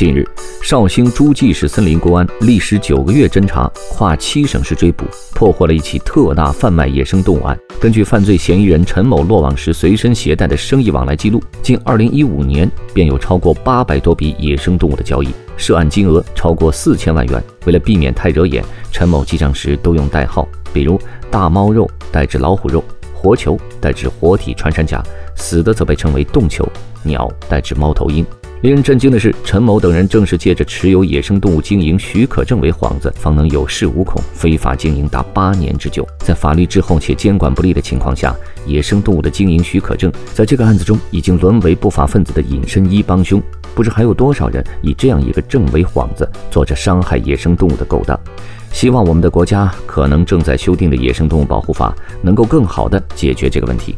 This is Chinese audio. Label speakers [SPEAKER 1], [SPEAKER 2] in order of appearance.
[SPEAKER 1] 近日，绍兴诸暨市森林公安历时九个月侦查，跨七省市追捕，破获了一起特大贩卖野生动物案。根据犯罪嫌疑人陈某落网时随身携带的生意往来记录，近2015年便有超过八百多笔野生动物的交易，涉案金额超过四千万元。为了避免太惹眼，陈某记账时都用代号，比如大猫肉代指老虎肉，活球代指活体穿山甲，死的则被称为冻球，鸟代指猫头鹰。令人震惊的是，陈某等人正是借着持有野生动物经营许可证为幌子，方能有恃无恐，非法经营达八年之久。在法律滞后且监管不力的情况下，野生动物的经营许可证在这个案子中已经沦为不法分子的隐身衣帮凶。不知还有多少人以这样一个证为幌子，做着伤害野生动物的勾当。希望我们的国家可能正在修订的野生动物保护法能够更好地解决这个问题。